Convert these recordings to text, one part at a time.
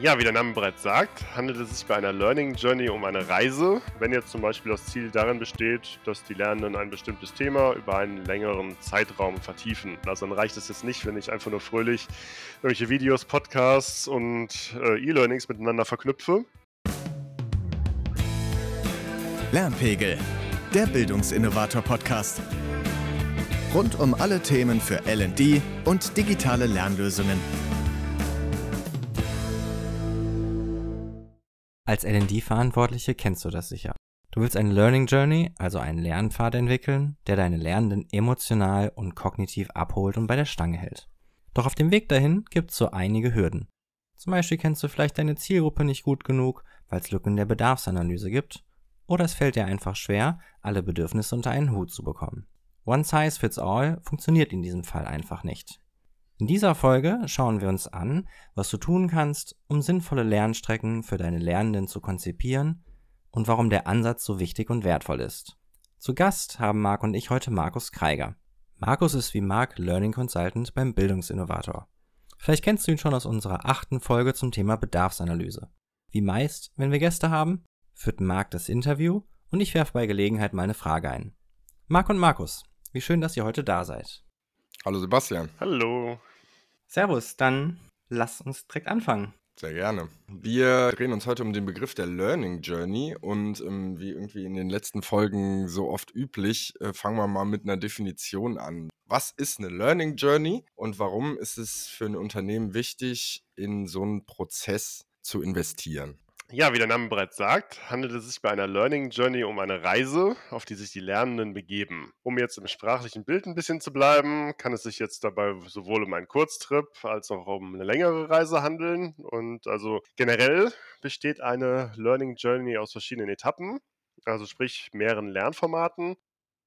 Ja, wie der Name bereits sagt, handelt es sich bei einer Learning Journey um eine Reise. Wenn jetzt zum Beispiel das Ziel darin besteht, dass die Lernenden ein bestimmtes Thema über einen längeren Zeitraum vertiefen. Also dann reicht es jetzt nicht, wenn ich einfach nur fröhlich irgendwelche Videos, Podcasts und äh, E-Learnings miteinander verknüpfe. Lernpegel, der Bildungsinnovator-Podcast. Rund um alle Themen für LD und digitale Lernlösungen. Als LD-Verantwortliche kennst du das sicher. Du willst eine Learning Journey, also einen Lernpfad entwickeln, der deine Lernenden emotional und kognitiv abholt und bei der Stange hält. Doch auf dem Weg dahin gibt's so einige Hürden. Zum Beispiel kennst du vielleicht deine Zielgruppe nicht gut genug, weil es Lücken der Bedarfsanalyse gibt, oder es fällt dir einfach schwer, alle Bedürfnisse unter einen Hut zu bekommen. One Size Fits All funktioniert in diesem Fall einfach nicht. In dieser Folge schauen wir uns an, was du tun kannst, um sinnvolle Lernstrecken für deine Lernenden zu konzipieren und warum der Ansatz so wichtig und wertvoll ist. Zu Gast haben Marc und ich heute Markus Kreiger. Markus ist wie Marc Learning Consultant beim Bildungsinnovator. Vielleicht kennst du ihn schon aus unserer achten Folge zum Thema Bedarfsanalyse. Wie meist, wenn wir Gäste haben, führt Marc das Interview und ich werfe bei Gelegenheit meine Frage ein. Marc und Markus, wie schön, dass ihr heute da seid. Hallo Sebastian. Hallo. Servus, dann lass uns direkt anfangen. Sehr gerne. Wir drehen uns heute um den Begriff der Learning Journey und ähm, wie irgendwie in den letzten Folgen so oft üblich, äh, fangen wir mal mit einer Definition an. Was ist eine Learning Journey und warum ist es für ein Unternehmen wichtig, in so einen Prozess zu investieren? Ja, wie der Name bereits sagt, handelt es sich bei einer Learning Journey um eine Reise, auf die sich die Lernenden begeben. Um jetzt im sprachlichen Bild ein bisschen zu bleiben, kann es sich jetzt dabei sowohl um einen Kurztrip als auch um eine längere Reise handeln. Und also generell besteht eine Learning Journey aus verschiedenen Etappen, also sprich mehreren Lernformaten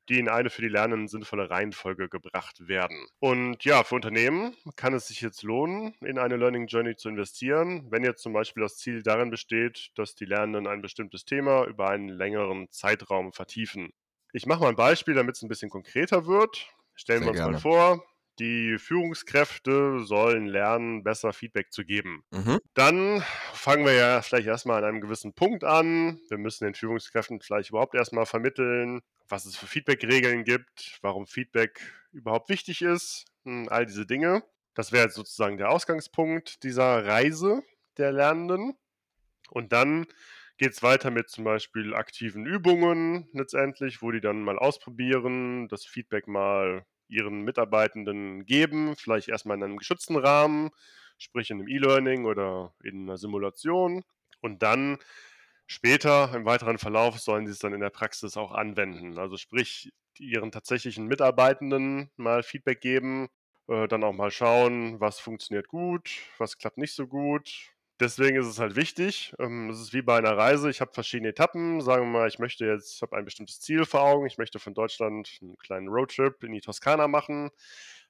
die in eine für die Lernenden sinnvolle Reihenfolge gebracht werden. Und ja, für Unternehmen kann es sich jetzt lohnen, in eine Learning Journey zu investieren, wenn jetzt zum Beispiel das Ziel darin besteht, dass die Lernenden ein bestimmtes Thema über einen längeren Zeitraum vertiefen. Ich mache mal ein Beispiel, damit es ein bisschen konkreter wird. Stellen Sehr wir uns gerne. mal vor, die Führungskräfte sollen lernen, besser Feedback zu geben. Mhm. Dann fangen wir ja vielleicht erstmal an einem gewissen Punkt an. Wir müssen den Führungskräften vielleicht überhaupt erstmal vermitteln, was es für Feedback-Regeln gibt, warum Feedback überhaupt wichtig ist, hm, all diese Dinge. Das wäre jetzt sozusagen der Ausgangspunkt dieser Reise der Lernenden. Und dann geht es weiter mit zum Beispiel aktiven Übungen letztendlich, wo die dann mal ausprobieren, das Feedback mal ihren Mitarbeitenden geben, vielleicht erstmal in einem geschützten Rahmen, sprich in einem E-Learning oder in einer Simulation. Und dann später im weiteren Verlauf sollen sie es dann in der Praxis auch anwenden. Also sprich, ihren tatsächlichen Mitarbeitenden mal Feedback geben, äh, dann auch mal schauen, was funktioniert gut, was klappt nicht so gut, Deswegen ist es halt wichtig. Ähm, es ist wie bei einer Reise. Ich habe verschiedene Etappen. Sagen wir mal, ich möchte jetzt, ich habe ein bestimmtes Ziel vor Augen. Ich möchte von Deutschland einen kleinen Roadtrip in die Toskana machen.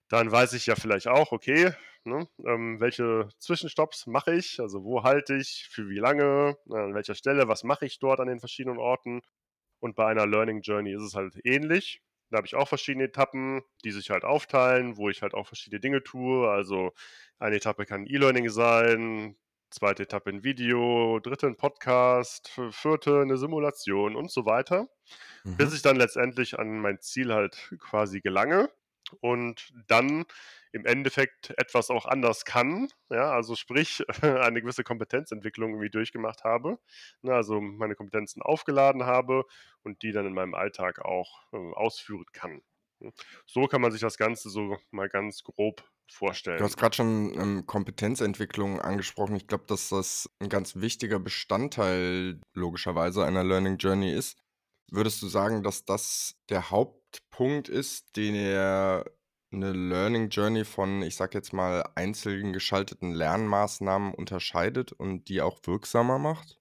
Dann weiß ich ja vielleicht auch, okay, ne, ähm, welche Zwischenstopps mache ich? Also wo halte ich, für wie lange, an welcher Stelle, was mache ich dort an den verschiedenen Orten? Und bei einer Learning Journey ist es halt ähnlich. Da habe ich auch verschiedene Etappen, die sich halt aufteilen, wo ich halt auch verschiedene Dinge tue. Also eine Etappe kann E-Learning sein, zweite Etappe ein Video, dritte ein Podcast, vierte eine Simulation und so weiter, mhm. bis ich dann letztendlich an mein Ziel halt quasi gelange und dann im Endeffekt etwas auch anders kann, ja, also sprich eine gewisse Kompetenzentwicklung irgendwie durchgemacht habe, ne, also meine Kompetenzen aufgeladen habe und die dann in meinem Alltag auch äh, ausführen kann. So kann man sich das Ganze so mal ganz grob vorstellen. Du hast gerade schon ähm, Kompetenzentwicklung angesprochen. Ich glaube, dass das ein ganz wichtiger Bestandteil logischerweise einer Learning Journey ist. Würdest du sagen, dass das der Hauptpunkt ist, den er eine Learning Journey von, ich sag jetzt mal, einzeln geschalteten Lernmaßnahmen unterscheidet und die auch wirksamer macht?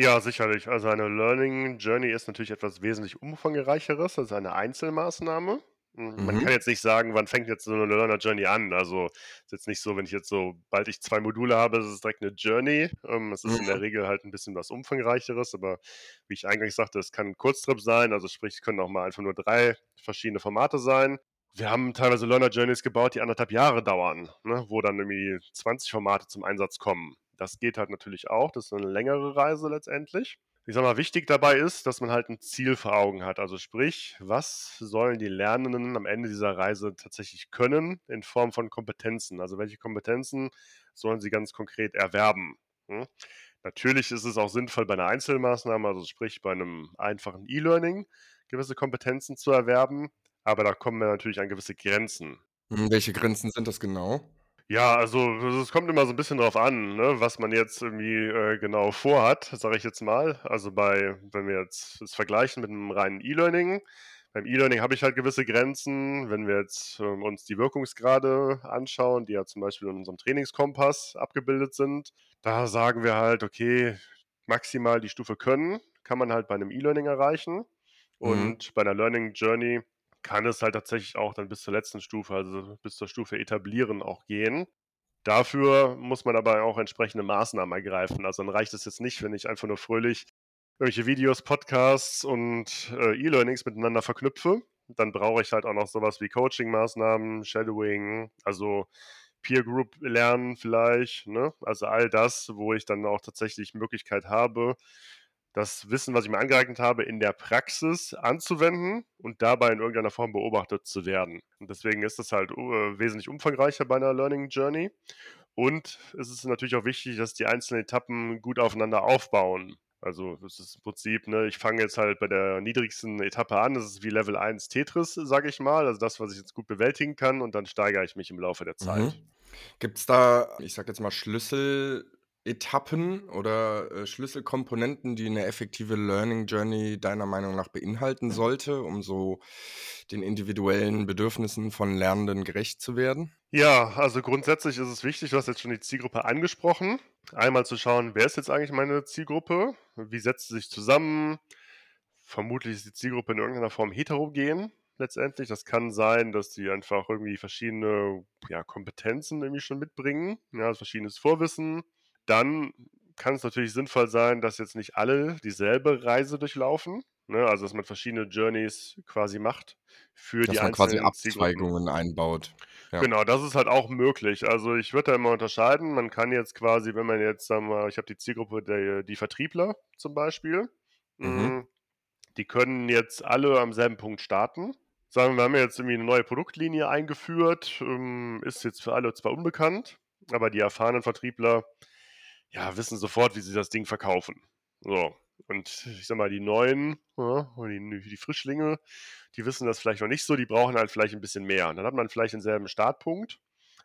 Ja, sicherlich. Also eine Learning Journey ist natürlich etwas wesentlich umfangreicheres als eine Einzelmaßnahme. Hm, man Mhm. kann jetzt nicht sagen, wann fängt jetzt so eine Learner Journey an. Also ist jetzt nicht so, wenn ich jetzt so, bald ich zwei Module habe, ist es direkt eine Journey. Ähm, es ist in der mhm. Regel halt ein bisschen was umfangreicheres, aber wie ich eingangs sagte, es kann ein Kurztrip sein, also sprich, es können auch mal einfach nur drei verschiedene Formate sein. Wir haben teilweise Learner Journeys gebaut, die anderthalb Jahre dauern, ne, wo dann irgendwie 20 Formate zum Einsatz kommen. Das geht halt natürlich auch. Das ist eine längere Reise letztendlich. Ich sag mal, wichtig dabei ist, dass man halt ein Ziel vor Augen hat. Also sprich, was sollen die Lernenden am Ende dieser Reise tatsächlich können in Form von Kompetenzen? Also welche Kompetenzen sollen sie ganz konkret erwerben? Hm? Natürlich ist es auch sinnvoll bei einer Einzelmaßnahme, also sprich bei einem einfachen E-Learning, gewisse Kompetenzen zu erwerben, aber da kommen wir natürlich an gewisse Grenzen. Hm, welche Grenzen sind das genau? Ja, also es kommt immer so ein bisschen drauf an, ne, was man jetzt irgendwie äh, genau vorhat, sage ich jetzt mal. Also bei, wenn wir jetzt das vergleichen mit einem reinen E-Learning, beim E-Learning habe ich halt gewisse Grenzen. Wenn wir jetzt ähm, uns die Wirkungsgrade anschauen, die ja zum Beispiel in unserem Trainingskompass abgebildet sind, da sagen wir halt, okay, maximal die Stufe können, kann man halt bei einem E-Learning erreichen. Mhm. Und bei einer Learning Journey kann es halt tatsächlich auch dann bis zur letzten Stufe, also bis zur Stufe etablieren auch gehen. Dafür muss man aber auch entsprechende Maßnahmen ergreifen. Also dann reicht es jetzt nicht, wenn ich einfach nur fröhlich irgendwelche Videos, Podcasts und äh, E-Learnings miteinander verknüpfe. Dann brauche ich halt auch noch sowas wie Coaching-Maßnahmen, Shadowing, also Peer Group lernen vielleicht. Ne? Also all das, wo ich dann auch tatsächlich Möglichkeit habe, das Wissen, was ich mir angeeignet habe, in der Praxis anzuwenden und dabei in irgendeiner Form beobachtet zu werden. Und deswegen ist das halt uh, wesentlich umfangreicher bei einer Learning Journey. Und es ist natürlich auch wichtig, dass die einzelnen Etappen gut aufeinander aufbauen. Also das ist im Prinzip, ne, ich fange jetzt halt bei der niedrigsten Etappe an, das ist wie Level 1 Tetris, sage ich mal, also das, was ich jetzt gut bewältigen kann und dann steigere ich mich im Laufe der Zeit. Mhm. Gibt es da, ich sage jetzt mal, Schlüsseletappen oder äh, Schlüsselkomponenten, die eine effektive Learning Journey deiner Meinung nach beinhalten sollte, um so den individuellen Bedürfnissen von Lernenden gerecht zu werden? Ja, also grundsätzlich ist es wichtig, du hast jetzt schon die Zielgruppe angesprochen. Einmal zu schauen, wer ist jetzt eigentlich meine Zielgruppe? Wie setzt sie sich zusammen? Vermutlich ist die Zielgruppe in irgendeiner Form heterogen letztendlich. Das kann sein, dass die einfach irgendwie verschiedene ja, Kompetenzen irgendwie schon mitbringen, ja, also verschiedenes Vorwissen. Dann kann es natürlich sinnvoll sein, dass jetzt nicht alle dieselbe Reise durchlaufen. Ne? Also dass man verschiedene Journeys quasi macht für dass die man quasi einzelnen Zielgruppen. Abzweigungen einbaut. Ja. Genau, das ist halt auch möglich. Also ich würde da immer unterscheiden. Man kann jetzt quasi, wenn man jetzt, sagen wir, ich habe die Zielgruppe der die Vertriebler zum Beispiel, Mhm. mm, die können jetzt alle am selben Punkt starten. Sagen wir, wir haben jetzt irgendwie eine neue Produktlinie eingeführt, ähm, ist jetzt für alle zwar unbekannt, aber die erfahrenen Vertriebler ja, wissen sofort, wie sie das Ding verkaufen. So. Und ich sag mal, die neuen, ja, die, die Frischlinge, die wissen das vielleicht noch nicht so, die brauchen halt vielleicht ein bisschen mehr. Und dann hat man vielleicht denselben Startpunkt,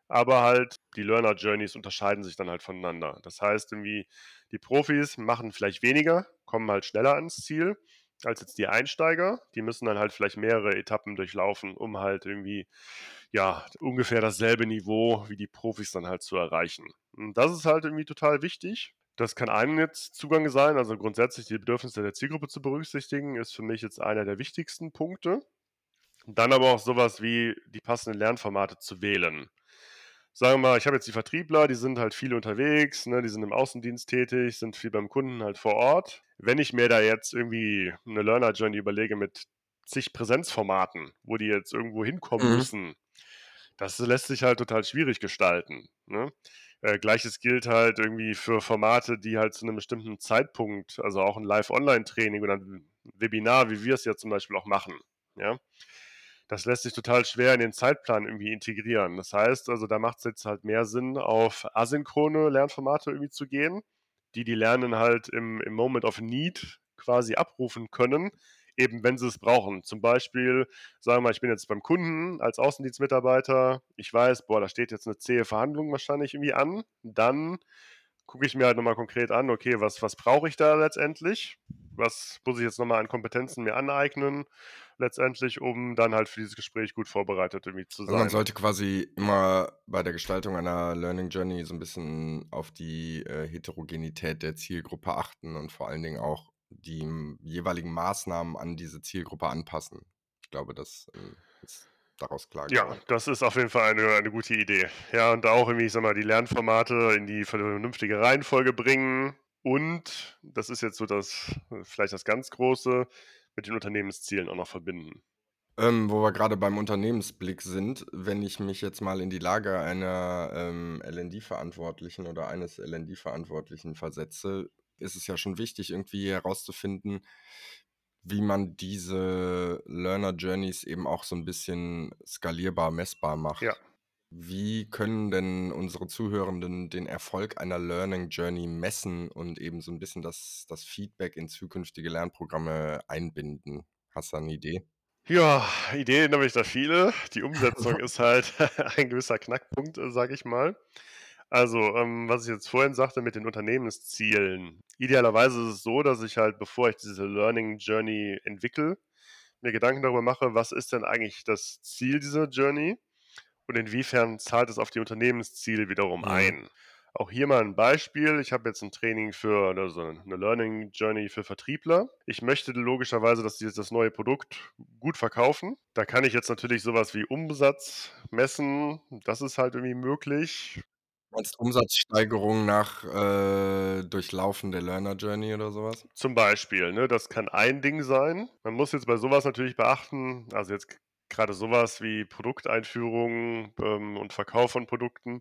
aber halt die Learner Journeys unterscheiden sich dann halt voneinander. Das heißt, irgendwie die Profis machen vielleicht weniger, kommen halt schneller ans Ziel als jetzt die Einsteiger. Die müssen dann halt vielleicht mehrere Etappen durchlaufen, um halt irgendwie ja ungefähr dasselbe Niveau wie die Profis dann halt zu erreichen. Und das ist halt irgendwie total wichtig. Das kann einem jetzt Zugang sein, also grundsätzlich die Bedürfnisse der Zielgruppe zu berücksichtigen, ist für mich jetzt einer der wichtigsten Punkte. Dann aber auch sowas wie die passenden Lernformate zu wählen. Sagen wir mal, ich habe jetzt die Vertriebler, die sind halt viel unterwegs, ne, die sind im Außendienst tätig, sind viel beim Kunden halt vor Ort. Wenn ich mir da jetzt irgendwie eine Learner Journey überlege mit zig Präsenzformaten, wo die jetzt irgendwo hinkommen Mhm. müssen, das lässt sich halt total schwierig gestalten. Ne? Äh, Gleiches gilt halt irgendwie für Formate, die halt zu einem bestimmten Zeitpunkt, also auch ein Live-Online-Training oder ein Webinar, wie wir es ja zum Beispiel auch machen, ja, das lässt sich total schwer in den Zeitplan irgendwie integrieren. Das heißt, also da macht es jetzt halt mehr Sinn, auf asynchrone Lernformate irgendwie zu gehen, die die Lernenden halt im, im Moment of Need quasi abrufen können, eben wenn sie es brauchen. Zum Beispiel, sagen wir mal, ich bin jetzt beim Kunden als Außendienstmitarbeiter, ich weiß, boah, da steht jetzt eine zähe Verhandlung wahrscheinlich irgendwie an, dann gucke ich mir halt nochmal konkret an, okay, was, was brauche ich da letztendlich? Was muss ich jetzt nochmal an Kompetenzen mir aneignen, letztendlich, um dann halt für dieses Gespräch gut vorbereitet irgendwie zu Also man sein. sollte quasi immer bei der Gestaltung einer Learning Journey so ein bisschen auf die äh, Heterogenität der Zielgruppe achten und vor allen Dingen auch die jeweiligen Maßnahmen an diese Zielgruppe anpassen. Ich glaube, das ähm, ist daraus klar Ja, geworden. das ist auf jeden Fall eine, eine gute Idee. Ja, und auch irgendwie, ich sag mal, die Lernformate in die vernünftige Reihenfolge bringen. Und das ist jetzt so das, vielleicht das ganz Große, mit den Unternehmenszielen auch noch verbinden. Ähm, wo wir gerade beim Unternehmensblick sind, wenn ich mich jetzt mal in die Lage einer, ähm, L&D-Verantwortlichen oder eines L&D-Verantwortlichen versetze, ist es ja schon wichtig, irgendwie herauszufinden, wie man diese Learner Journeys eben auch so ein bisschen skalierbar, messbar macht. Ja. Wie können denn unsere Zuhörenden den Erfolg einer Learning Journey messen und eben so ein bisschen das das Feedback in zukünftige Lernprogramme einbinden? Hast du da 'ne Idee? Ja, Ideen habe ich da viele. Die Umsetzung ist halt ein gewisser Knackpunkt, äh, sage ich mal. Also, ähm, was ich jetzt vorhin sagte mit den Unternehmenszielen. Idealerweise ist es so, dass ich halt, bevor ich diese Learning Journey entwickle, mir Gedanken darüber mache, was ist denn eigentlich das Ziel dieser Journey und inwiefern zahlt es auf die Unternehmensziele wiederum ein. Auch hier mal ein Beispiel. Ich habe jetzt ein Training für also eine Learning Journey für Vertriebler. Ich möchte logischerweise, dass die das neue Produkt gut verkaufen. Da kann ich jetzt natürlich sowas wie Umsatz messen. Das ist halt irgendwie möglich. Meinst Umsatzsteigerung nach, äh, Durchlaufen Learner Journey oder sowas? Zum Beispiel, ne? Das kann ein Ding sein. Man muss jetzt bei sowas natürlich beachten, also jetzt gerade sowas wie Produkteinführung, ähm, und Verkauf von Produkten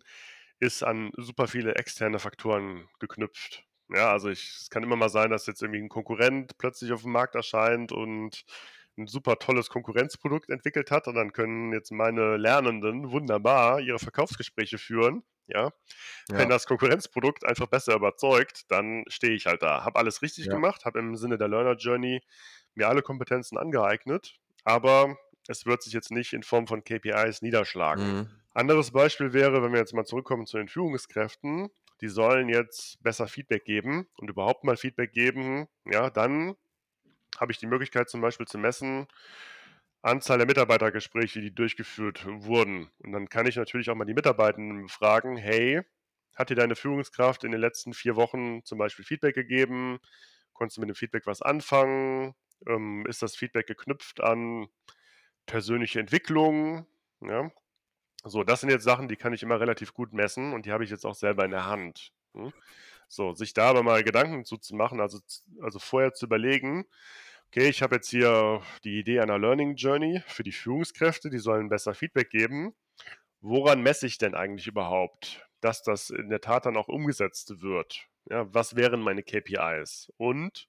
ist an super viele externe Faktoren geknüpft. Ja, also ich es kann immer mal sein, dass jetzt irgendwie ein Konkurrent plötzlich auf dem Markt erscheint und ein super tolles Konkurrenzprodukt entwickelt hat und dann können jetzt meine Lernenden wunderbar ihre Verkaufsgespräche führen, ja? Wenn Ja. das Konkurrenzprodukt einfach besser überzeugt, dann stehe ich halt da. Habe alles richtig Ja. gemacht, habe im Sinne der Learner Journey mir alle Kompetenzen angeeignet, aber es wird sich jetzt nicht in Form von KPIs niederschlagen. Mhm. Anderes Beispiel wäre, wenn wir jetzt mal zurückkommen zu den Führungskräften, die sollen jetzt besser Feedback geben und überhaupt mal Feedback geben, ja, dann habe ich die Möglichkeit zum Beispiel zu messen, Anzahl der Mitarbeitergespräche, die durchgeführt wurden. Und dann kann ich natürlich auch mal die Mitarbeitenden fragen, hey, hat dir deine Führungskraft in den letzten vier Wochen zum Beispiel Feedback gegeben? Konntest du mit dem Feedback was anfangen? Ähm, ist das Feedback geknüpft an persönliche Entwicklung? Ja? So, das sind jetzt Sachen, die kann ich immer relativ gut messen und die habe ich jetzt auch selber in der Hand. Hm? So, sich da aber mal Gedanken zu, machen, also, also vorher zu überlegen, okay, ich habe jetzt hier die Idee einer Learning Journey für die Führungskräfte, die sollen besser Feedback geben. Woran messe ich denn eigentlich überhaupt, dass das in der Tat dann auch umgesetzt wird? Ja, was wären meine KPIs? Und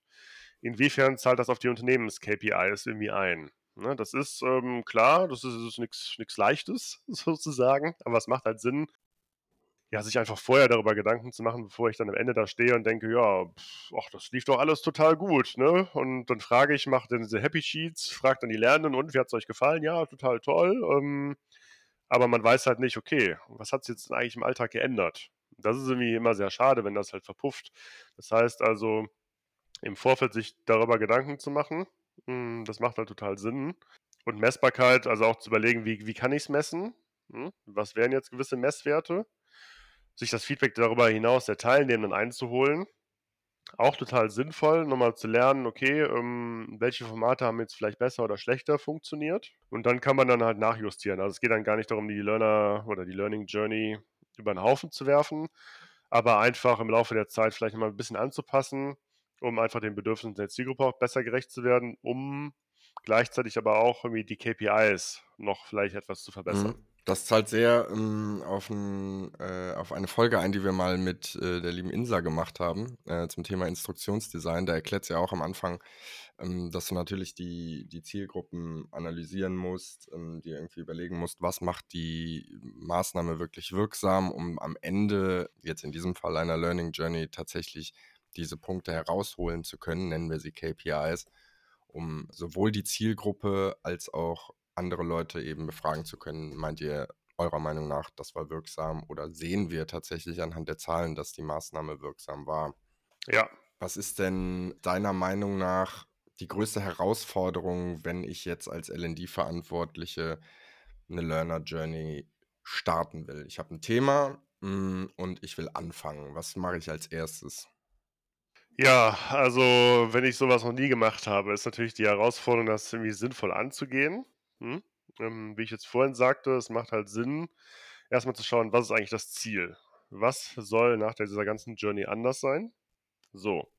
inwiefern zahlt das auf die Unternehmens-KPIs irgendwie ein? Ne, das ist ähm, klar, das ist, ist nichts Leichtes sozusagen, aber es macht halt Sinn, ja, sich einfach vorher darüber Gedanken zu machen, bevor ich dann am Ende da stehe und denke, ja, pf, ach, das lief doch alles total gut, ne? Und dann frage ich, mache dann diese Happy Sheets, frage dann die Lernenden, und wie hat es euch gefallen? Ja, total toll. Ähm, aber man weiß halt nicht, okay, was hat sich jetzt eigentlich im Alltag geändert? Das ist irgendwie immer sehr schade, wenn das halt verpufft. Das heißt also, im Vorfeld sich darüber Gedanken zu machen, mh, das macht halt total Sinn. Und Messbarkeit, also auch zu überlegen, wie, wie kann ich es messen? Hm? Was wären jetzt gewisse Messwerte? Sich das Feedback darüber hinaus der Teilnehmenden einzuholen. Auch total sinnvoll, nochmal zu lernen, okay, ähm, welche Formate haben jetzt vielleicht besser oder schlechter funktioniert. Und dann kann man dann halt nachjustieren. Also es geht dann gar nicht darum, die Learner oder die Learning Journey über den Haufen zu werfen, aber einfach im Laufe der Zeit vielleicht nochmal ein bisschen anzupassen, um einfach den Bedürfnissen der Zielgruppe auch besser gerecht zu werden, um gleichzeitig aber auch irgendwie die KPIs noch vielleicht etwas zu verbessern. Mhm. Das zahlt sehr ähm, auf, ein, äh, auf eine Folge ein, die wir mal mit äh, der lieben Insa gemacht haben, äh, zum Thema Instruktionsdesign. Da erklärt sie ja auch am Anfang, ähm, dass du natürlich die, die Zielgruppen analysieren musst, ähm, dir irgendwie überlegen musst, was macht die Maßnahme wirklich wirksam, um am Ende, jetzt in diesem Fall einer Learning Journey, tatsächlich diese Punkte herausholen zu können, nennen wir sie KPIs, um sowohl die Zielgruppe als auch andere Leute eben befragen zu können. Meint ihr eurer Meinung nach, das war wirksam oder sehen wir tatsächlich anhand der Zahlen, dass die Maßnahme wirksam war? Ja, Was ist denn deiner Meinung nach die größte Herausforderung, wenn ich jetzt als LD-Verantwortliche eine Learner Journey starten will? Ich habe ein Thema mm, und ich will anfangen. Was mache ich als erstes? Ja, also wenn ich sowas noch nie gemacht habe, ist natürlich die Herausforderung, das irgendwie sinnvoll anzugehen. Hm? Ähm, wie ich jetzt vorhin sagte, es macht halt Sinn, erstmal zu schauen, was ist eigentlich das Ziel? Was soll nach dieser ganzen Journey anders sein? So,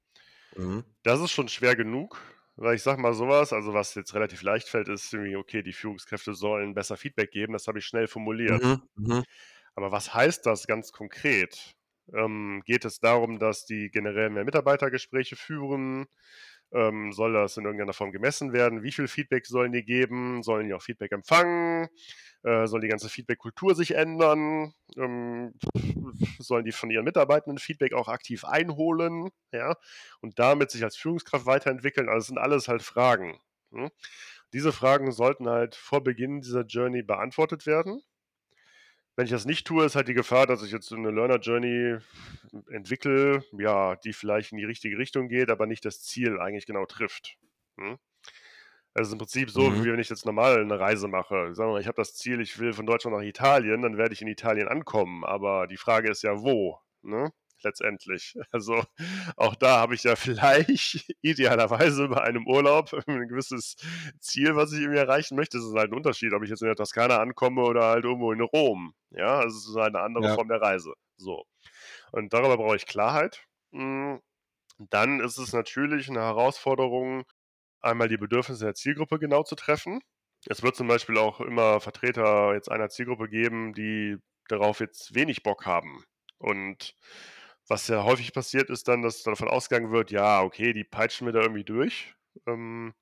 Mhm. das ist schon schwer genug, weil ich sag mal sowas, also was jetzt relativ leicht fällt, ist irgendwie, okay, die Führungskräfte sollen besser Feedback geben, das habe ich schnell formuliert. Mhm, mhm. Aber was heißt das ganz konkret? Ähm, geht es darum, dass die generell mehr Mitarbeitergespräche führen? Ähm, soll das in irgendeiner Form gemessen werden? Wie viel Feedback sollen die geben? Sollen die auch Feedback empfangen? Äh, soll die ganze Feedback-Kultur sich ändern? Ähm, sollen die von ihren Mitarbeitenden Feedback auch aktiv einholen? Ja, und damit sich als Führungskraft weiterentwickeln? Also, das sind alles halt Fragen. Hm? Diese Fragen sollten halt vor Beginn dieser Journey beantwortet werden. Wenn ich das nicht tue, ist halt die Gefahr, dass ich jetzt eine Learner Journey entwickle, ja, die vielleicht in die richtige Richtung geht, aber nicht das Ziel eigentlich genau trifft. Hm? Also im Prinzip so, Mhm. wie wenn ich jetzt normal eine Reise mache. Sagen wir mal, ich habe das Ziel, ich will von Deutschland nach Italien, dann werde ich in Italien ankommen. Aber die Frage ist ja, wo? Ne? Letztendlich. Also auch da habe ich ja vielleicht idealerweise bei einem Urlaub ein gewisses Ziel, was ich irgendwie erreichen möchte. Es ist halt ein Unterschied, ob ich jetzt in der Toskana ankomme oder halt irgendwo in Rom. Ja, also es ist halt eine andere Ja. Form der Reise. So. Und darüber brauche ich Klarheit. Mm, Dann ist es natürlich eine Herausforderung, einmal die Bedürfnisse der Zielgruppe genau zu treffen. Es wird zum Beispiel auch immer Vertreter jetzt einer Zielgruppe geben, die darauf jetzt wenig Bock haben. Und was ja häufig passiert, ist dann, dass davon ausgegangen wird, ja, okay, die peitschen wir da irgendwie durch. Ähm,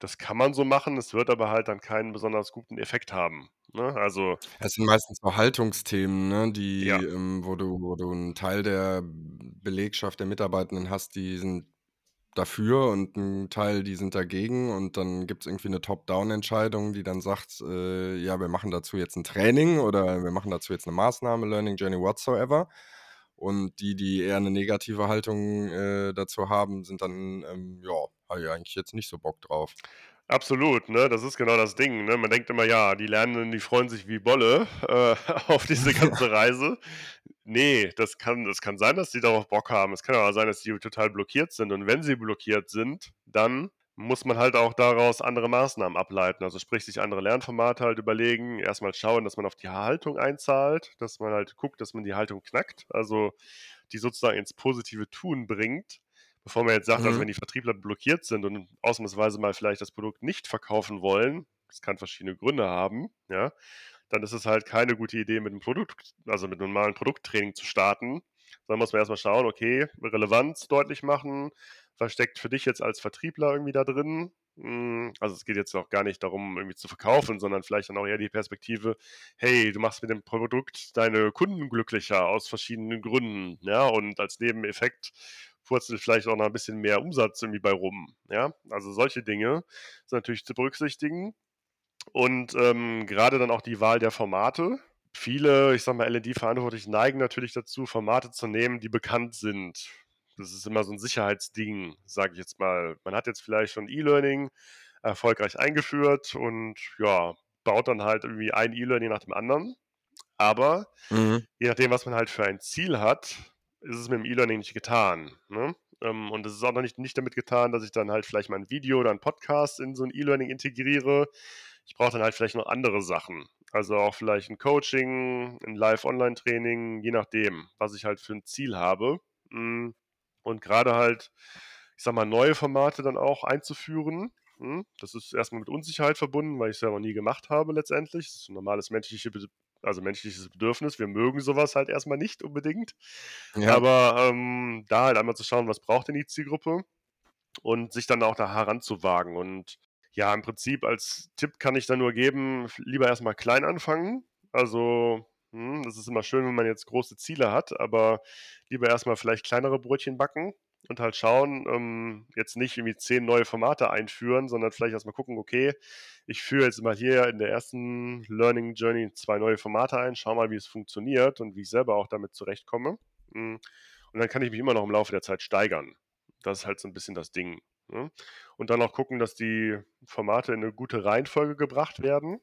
das kann man so machen, es wird aber halt dann keinen besonders guten Effekt haben. Ne? Also, Es sind meistens so Haltungsthemen, ne, die, ja, ähm, wo du wo du 'n Teil der Belegschaft der Mitarbeitenden hast, die sind dafür und 'n Teil, die sind dagegen und dann gibt's irgendwie 'ne Top-Down-Entscheidung, die dann sagt, äh: „Ja, wir machen dazu jetzt 'n Training oder wir machen dazu jetzt 'ne Maßnahme, Learning Journey whatsoever.“ Und die, die eher 'ne negative Haltung, äh, dazu haben, sind dann, ähm: „Ja, habe ich eigentlich jetzt nicht so Bock drauf.“ Absolut, ne? Das ist genau das Ding, ne? Man denkt immer, ja, die Lernenden, die freuen sich wie Bolle, äh, auf diese ganze Reise. Ne, das kann das kann sein, dass die darauf Bock haben. Es kann aber sein, dass die total blockiert sind und wenn sie blockiert sind, dann muss man halt auch daraus andere Maßnahmen ableiten. Also, sprich, sich andere Lernformate halt überlegen. Erst mal schauen, dass man auf die Haltung einzahlt, dass man halt guckt, dass man die Haltung knackt, also die sozusagen ins positive Tun bringt. Bevor man jetzt sagt, also Mhm. wenn die Vertriebler blockiert sind und ausnahmsweise mal vielleicht das Produkt nicht verkaufen wollen, das kann verschiedene Gründe haben, ja, dann ist es halt keine gute Idee, mit 'nem Produkt also mit normalen Produkttraining zu starten. Da muss man erst mal schauen, okay, Relevanz deutlich machen. Was steckt für dich jetzt als Vertriebler irgendwie da drin? Hm, also es geht jetzt auch gar nicht darum, irgendwie zu verkaufen, sondern vielleicht dann auch eher die Perspektive: „Hey, du machst mit dem Produkt deine Kunden glücklicher aus verschiedenen Gründen“, ja? Und als Nebeneffekt purzelt vielleicht auch noch 'n bisschen mehr Umsatz irgendwie bei rum, ja? Also solche Dinge sind natürlich zu berücksichtigen. Und, ähm, grade dann auch die Wahl der Formate. Viele, ich sage mal, L&D-Verantwortliche neigen natürlich dazu, Formate zu nehmen, die bekannt sind. Das ist immer so 'n Sicherheitsding, sage ich jetzt mal. Man hat jetzt vielleicht schon E-Learning erfolgreich eingeführt und, ja, baut dann halt irgendwie ein E-Learning nach dem anderen. Aber Mhm. je nachdem, was man halt für ein Ziel hat, ist es mit dem E-Learning nicht getan, ne? Ähm, und es ist auch noch nicht nicht damit getan, dass ich dann halt vielleicht mal 'n Video oder 'n Podcast in so 'n E-Learning integriere. Ich brauche dann halt vielleicht noch andere Sachen. Also auch vielleicht 'n Coaching, 'n Live-Online-Training, je nachdem, was ich halt für 'n Ziel habe. Hm, und grade halt, ich sage mal, neue Formate dann auch einzuführen, hm, das ist erst mal mit Unsicherheit verbunden, weil ich's ja noch nie gemacht habe letztendlich. Das ist 'n normales menschliche also menschliches Bedürfnis. Wir mögen so was halt erst mal nicht unbedingt. Ja. Aber, ähm, da halt einmal zu schauen, was braucht denn die Zielgruppe und sich dann auch da heranzuwagen. Und ja, im Prinzip als Tipp kann ich da nur geben, lieber erst mal klein anfangen. Also, das ist immer schön, wenn man jetzt große Ziele hat, aber lieber erst mal vielleicht kleinere Brötchen backen und halt schauen, ähm, jetzt nicht irgendwie 10 neue Formate einführen, sondern vielleicht erst mal gucken: „Okay, ich führe jetzt mal hier in der ersten Learning Journey 2 neue Formate ein, schau mal, wie es funktioniert und wie ich selber auch damit zurechtkomme.“ Hm, und dann kann ich mich immer noch im Laufe der Zeit steigern. Das ist halt so 'n bisschen das Ding, ne? Und dann auch gucken, dass die Formate in 'ne gute Reihenfolge gebracht werden.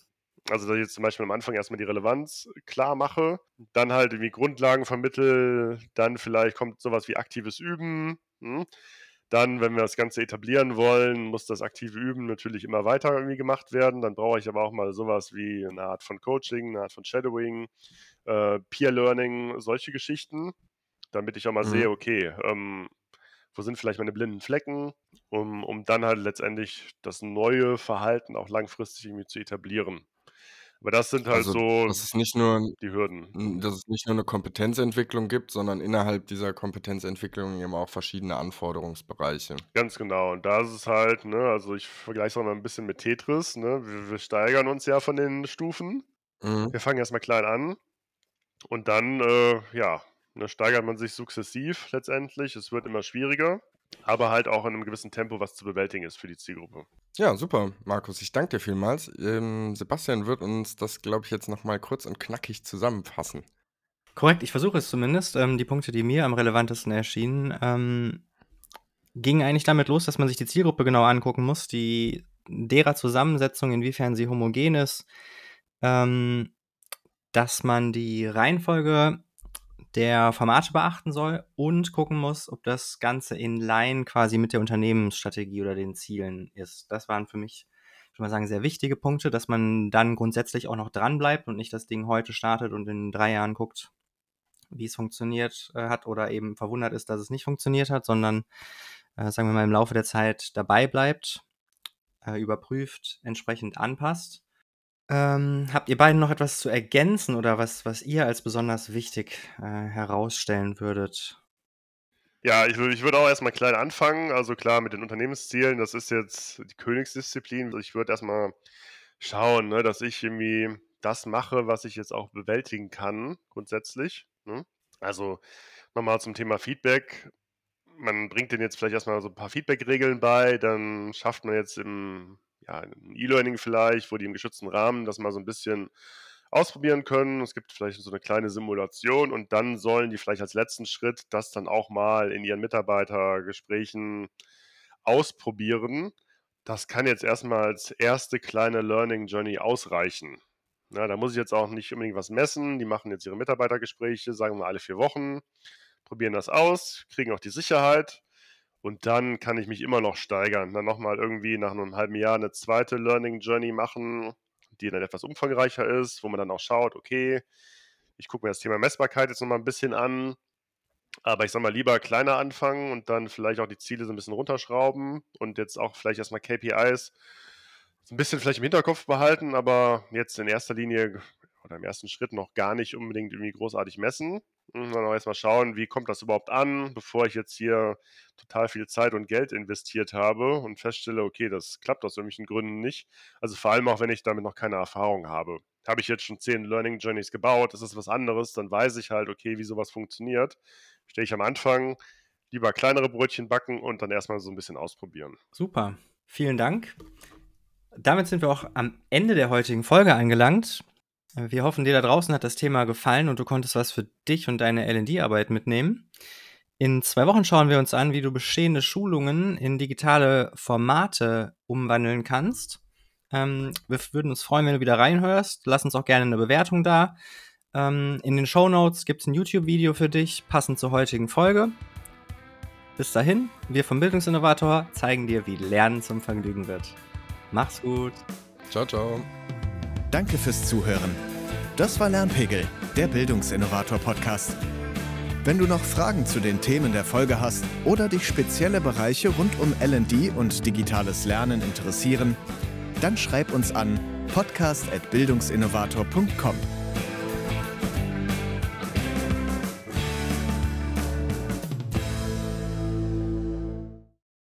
Also, dass ich jetzt zum Beispiel am Anfang erst mal die Relevanz klar mache, dann halt irgendwie Grundlagen vermittle, dann vielleicht kommt so was wie aktives Üben, hm? Dann, wenn wir das Ganze etablieren wollen, muss das aktive Üben natürlich immer weiter irgendwie gemacht werden. Dann brauche ich aber auch mal so was wie 'ne Art von Coaching, 'ne Art von Shadowing, äh, Peer Learning, solche Geschichten, damit ich auch mal Mhm. sehe, okay, ähm, wo sind vielleicht meine blinden Flecken, um, um dann halt letztendlich das neue Verhalten auch langfristig irgendwie zu etablieren. Aber das sind halt Also, so dass es nicht nur die Hürden. dass es nicht nur 'ne Kompetenzentwicklung gibt, sondern innerhalb dieser Kompetenzentwicklung eben auch verschiedene Anforderungsbereiche. Ganz genau. Und da ist es halt, ne, also ich vergleiche es auch mal ein bisschen mit Tetris, ne? Wir, wir steigern uns ja von den Stufen. Mhm. Wir fangen erstmal klein an und dann, äh, ja, ne, steigert man sich sukzessiv letztendlich. Es wird immer schwieriger, aber halt auch in einem gewissen Tempo, was zu bewältigen ist für die Zielgruppe. Ja, super, Markus. Ich danke dir vielmals. Ähm, Sebastian wird uns das, glaube ich, jetzt noch mal kurz und knackig zusammenfassen. Korrekt, ich versuche es zumindest. Ähm, die Punkte, die mir am relevantesten erschienen, ähm, gingen eigentlich damit los, dass man sich die Zielgruppe genau angucken muss, die derer Zusammensetzung, inwiefern sie homogen ist, ähm, dass man die Reihenfolge der Formate beachten soll und gucken muss, ob das Ganze in Line quasi mit der Unternehmensstrategie oder den Zielen ist. Das waren für mich, ich würde mal sagen, sehr wichtige Punkte, dass man dann grundsätzlich auch noch dran bleibt und nicht das Ding heute startet und in drei Jahren guckt, wie es funktioniert äh, hat oder eben verwundert ist, dass es nicht funktioniert hat, sondern äh, sagen wir mal im Laufe der Zeit dabei bleibt, äh, überprüft, entsprechend anpasst. Ähm, habt ihr beiden noch etwas zu ergänzen oder was, was ihr als besonders wichtig äh, herausstellen würdet? Ja, ich, würd- ich würde auch erstmal klein anfangen. Also klar, mit den Unternehmenszielen, das ist jetzt die Königsdisziplin. Ich würde erstmal schauen, ne, dass ich irgendwie das mache, was ich jetzt auch bewältigen kann, grundsätzlich. Ne? Also nochmal zum Thema Feedback. Man bringt denen jetzt vielleicht erstmal so ein paar Feedback-Regeln bei, dann schafft man jetzt im ja, im E-Learning vielleicht, wo die im geschützten Rahmen das mal so ein bisschen ausprobieren können. Es gibt vielleicht so eine kleine Simulation und dann sollen die vielleicht als letzten Schritt das dann auch mal in ihren Mitarbeitergesprächen ausprobieren. Das kann jetzt erstmal als erste kleine Learning Journey ausreichen. Na, da muss ich jetzt auch nicht unbedingt was messen. Die machen jetzt ihre Mitarbeitergespräche, sagen wir alle vier Wochen, probieren das aus, kriegen auch die Sicherheit und dann kann ich mich immer noch steigern. Dann nochmal irgendwie nach einem halben Jahr eine zweite Learning Journey machen, die dann etwas umfangreicher ist, wo man dann auch schaut, okay, ich gucke mir das Thema Messbarkeit jetzt nochmal ein bisschen an. Aber ich sag mal, lieber kleiner anfangen und dann vielleicht auch die Ziele so ein bisschen runterschrauben und jetzt auch vielleicht erstmal KPIs so ein bisschen vielleicht im Hinterkopf behalten, aber jetzt in erster Linie oder im ersten Schritt noch gar nicht unbedingt irgendwie großartig messen. Sondern auch erstmal schauen, wie kommt das überhaupt an, bevor ich jetzt hier total viel Zeit und Geld investiert habe und feststelle, okay, das klappt aus irgendwelchen Gründen nicht. Also vor allem auch, wenn ich damit noch keine Erfahrung habe. Habe ich jetzt schon zehn Learning Journeys gebaut, das ist was anderes, dann weiß ich halt, okay, wie sowas funktioniert. Stehe ich am Anfang, lieber kleinere Brötchen backen und dann erstmal so ein bisschen ausprobieren. Super, vielen Dank. Damit sind wir auch am Ende der heutigen Folge angelangt. Wir hoffen, dir da draußen hat das Thema gefallen und du konntest was für dich und deine LD-Arbeit mitnehmen. In zwei Wochen schauen wir uns an, wie du bestehende Schulungen in digitale Formate umwandeln kannst. Ähm, wir würden uns freuen, wenn du wieder reinhörst. Lass uns auch gerne eine Bewertung da. Ähm, in den Show Notes gibt es ein YouTube-Video für dich, passend zur heutigen Folge. Bis dahin, wir vom Bildungsinnovator zeigen dir, wie Lernen zum Vergnügen wird. Mach's gut. Ciao, ciao. Danke fürs Zuhören. Das war Lernpegel, der Bildungsinnovator-Podcast. Wenn du noch Fragen zu den Themen der Folge hast oder dich spezielle Bereiche rund um LD und digitales Lernen interessieren, dann schreib uns an podcast.bildungsinnovator.com.